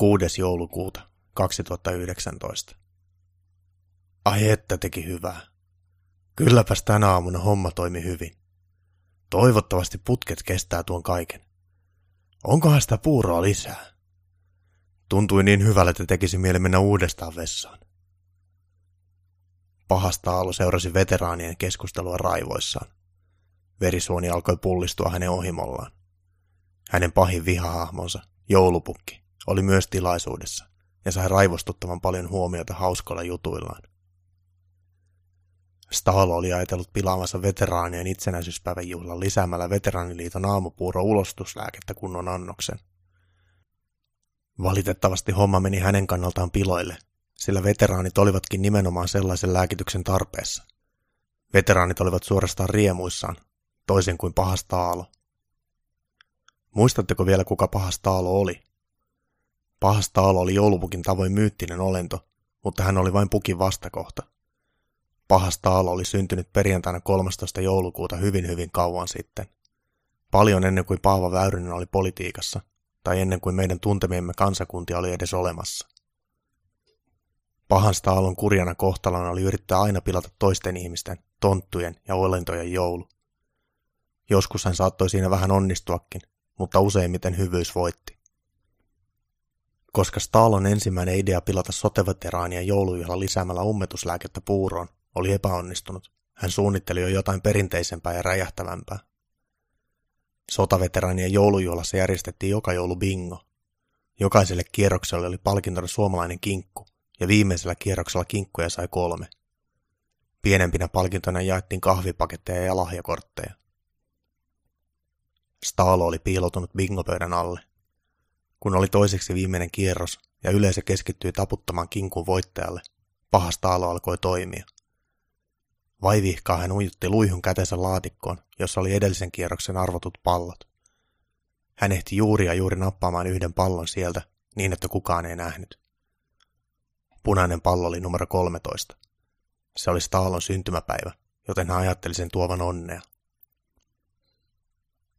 6. joulukuuta 2019. Ai että teki hyvää. Kylläpäs tänä aamuna homma toimi hyvin. Toivottavasti putket kestää tuon kaiken. Onkohan sitä puuroa lisää? Tuntui niin hyvälle, että tekisi mieli mennä uudestaan vessaan. Pahasta Aalo seurasi veteraanien keskustelua raivoissaan. Verisuoni alkoi pullistua hänen ohimollaan. Hänen pahin vihahahmonsa, joulupukki, oli myös tilaisuudessa ja sai raivostuttavan paljon huomiota hauskoilla jutuillaan. Stalo oli ajatellut pilaavansa veteraanien itsenäisyyspäivän juhlan lisäämällä veteraaniliiton aamupuuro ulostuslääkettä kunnon annoksen. Valitettavasti homma meni hänen kannaltaan piloille, sillä veteraanit olivatkin nimenomaan sellaisen lääkityksen tarpeessa. Veteraanit olivat suorastaan riemuissaan, toisin kuin pahasta Aalo. Muistatteko vielä, kuka pahasta Aalo oli? Pahasta Aalo oli joulupukin tavoin myyttinen olento, mutta hän oli vain pukin vastakohta. Pahasta Aalo oli syntynyt perjantaina 13. joulukuuta hyvin hyvin kauan sitten. Paljon ennen kuin Paava Väyrynen oli politiikassa, tai ennen kuin meidän tuntemiemme kansakuntia oli edes olemassa. Pahasta Aallon kurjana kohtalona oli yrittää aina pilata toisten ihmisten, tonttujen ja olentojen joulu. Joskus hän saattoi siinä vähän onnistuakin, mutta useimmiten hyvyys voitti. Koska Stalon ensimmäinen idea pilata soteveteraanien joulujuhla lisäämällä ummetuslääkettä puuroon oli epäonnistunut, hän suunnitteli jo jotain perinteisempää ja räjähtävämpää. Sotaveteraanien joulujuhlassa järjestettiin joka joulu bingo. Jokaiselle kierrokselle oli palkintona suomalainen kinkku, ja viimeisellä kierroksella kinkkuja sai kolme. Pienempinä palkintona jaettiin kahvipaketteja ja lahjakortteja. Staalo oli piiloutunut bingopöydän alle. Kun oli toiseksi viimeinen kierros ja yleisö keskittyi taputtamaan kinkun voittajalle, paha Staalo alkoi toimia. Vaivihkaa hän ujutti luihun kätensä laatikkoon, jossa oli edellisen kierroksen arvotut pallot. Hän ehti juuri ja juuri nappaamaan yhden pallon sieltä, niin että kukaan ei nähnyt. Punainen pallo oli numero 13. Se oli Staalon syntymäpäivä, joten hän ajatteli sen tuovan onnea.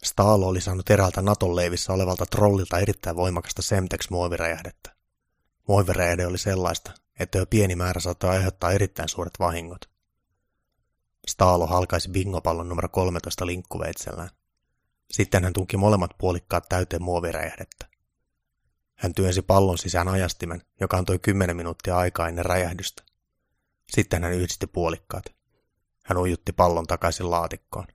Staalo oli saanut eräältä Naton leivissä olevalta trollilta erittäin voimakasta Semtex-muoviräjähdettä. Muoviräjähde oli sellaista, että jo pieni määrä saattoi aiheuttaa erittäin suuret vahingot. Staalo halkaisi bingopallon numero 13 linkkuveitsellään. Sitten hän tunki molemmat puolikkaat täyteen muoviräjähdettä. Hän työnsi pallon sisään ajastimen, joka antoi 10 minuuttia aikaa ennen räjähdystä. Sitten hän yhdisti puolikkaat. Hän ujutti pallon takaisin laatikkoon.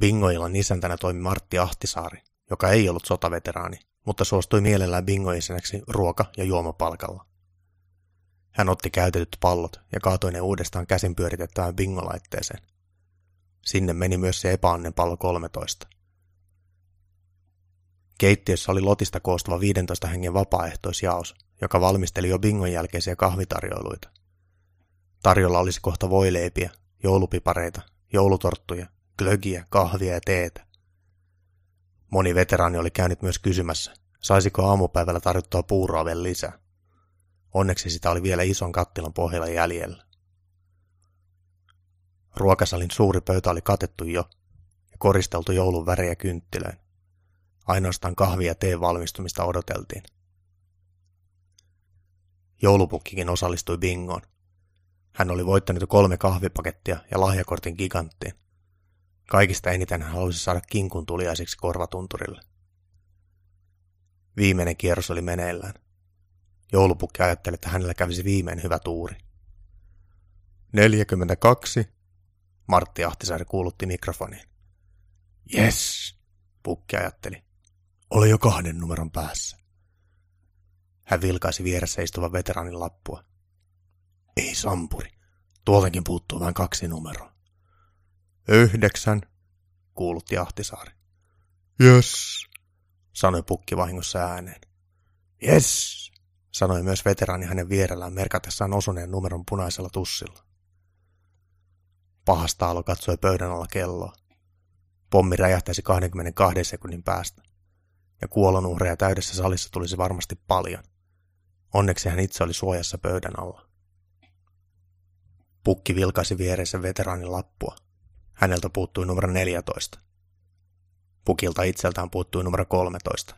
Bingoilan isäntänä toimi Martti Ahtisaari, joka ei ollut sotaveteraani, mutta suostui mielellään bingoisenäksi ruoka- ja juomapalkalla. Hän otti käytetyt pallot ja kaatoi ne uudestaan käsin pyöritettävään bingolaitteeseen. Sinne meni myös se epäonnen pallo 13. Keittiössä oli lotista koostuva 15 hengen vapaaehtoisjaos, joka valmisteli jo bingon jälkeisiä kahvitarjoiluita. Tarjolla olisi kohta voileipiä, joulupipareita, joulutorttuja glögiä, kahvia ja teetä. Moni veteraani oli käynyt myös kysymässä, saisiko aamupäivällä tarjottua puuroa vielä lisää. Onneksi sitä oli vielä ison kattilan pohjalla jäljellä. Ruokasalin suuri pöytä oli katettu jo ja koristeltu joulun värejä kynttilöin. Ainoastaan kahvia ja teen valmistumista odoteltiin. Joulupukkikin osallistui bingoon. Hän oli voittanut kolme kahvipakettia ja lahjakortin giganttiin. Kaikista eniten hän halusi saada kinkun tuliaiseksi korvatunturille. Viimeinen kierros oli meneillään. Joulupukki ajatteli, että hänellä kävisi viimein hyvä tuuri. 42. Martti Ahtisaari kuulutti mikrofoniin. Yes, pukki ajatteli. Oli jo kahden numeron päässä. Hän vilkaisi vieressä istuvan veteraanin lappua. Ei sampuri. Tuoltakin puuttuu vain kaksi numeroa. Yhdeksän, kuulutti Ahtisaari. Yes, sanoi pukki vahingossa ääneen. Yes, sanoi myös veteraani hänen vierellään merkatessaan osuneen numeron punaisella tussilla. Pahasta alo katsoi pöydän alla kelloa. Pommi räjähtäisi 22 sekunnin päästä, ja kuolonuhreja täydessä salissa tulisi varmasti paljon. Onneksi hän itse oli suojassa pöydän alla. Pukki vilkaisi viereisen veteraanin lappua. Häneltä puuttui numero 14. Pukilta itseltään puuttui numero 13.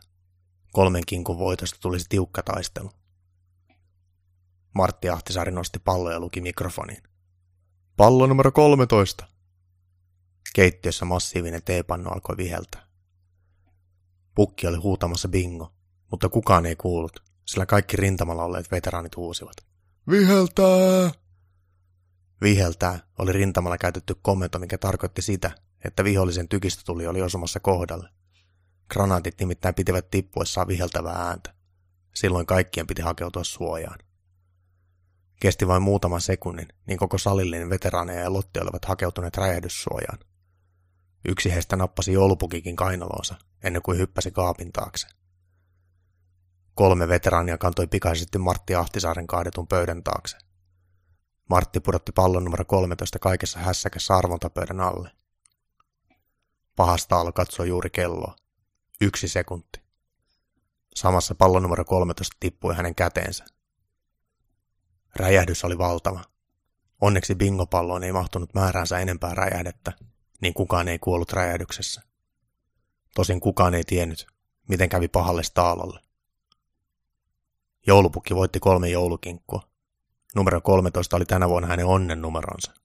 Kolmen kinkun voitosta tulisi tiukka taistelu. Martti Ahtisaari nosti pallo ja luki mikrofoniin. Pallo numero 13. Keittiössä massiivinen teepannu alkoi viheltää. Pukki oli huutamassa bingo, mutta kukaan ei kuullut, sillä kaikki rintamalla olleet veteraanit huusivat. Viheltää! Viheltää oli rintamalla käytetty komento, mikä tarkoitti sitä, että vihollisen tykistötuli oli osumassa kohdalle. Granaatit nimittäin pitivät tippuessaan viheltävää ääntä. Silloin kaikkien piti hakeutua suojaan. Kesti vain muutaman sekunnin, niin koko salillinen veteraaneja ja Lotti olivat hakeutuneet räjähdyssuojaan. Yksi heistä nappasi joulupukikin kainalonsa, ennen kuin hyppäsi kaapin taakse. Kolme veteraania kantoi pikaisesti Martti Ahtisaaren kaadetun pöydän taakse. Martti pudotti pallon numero 13 kaikessa hässäkässä arvontapöydän alle. Pahasta alo katsoi juuri kelloa. Yksi sekunti. Samassa pallon numero 13 tippui hänen käteensä. Räjähdys oli valtava. Onneksi bingopalloon ei mahtunut määräänsä enempää räjähdettä, niin kukaan ei kuollut räjähdyksessä. Tosin kukaan ei tiennyt, miten kävi pahalle staalalle. Joulupukki voitti kolme joulukinkkua. Numero 13 oli tänä vuonna hänen onnen numeronsa.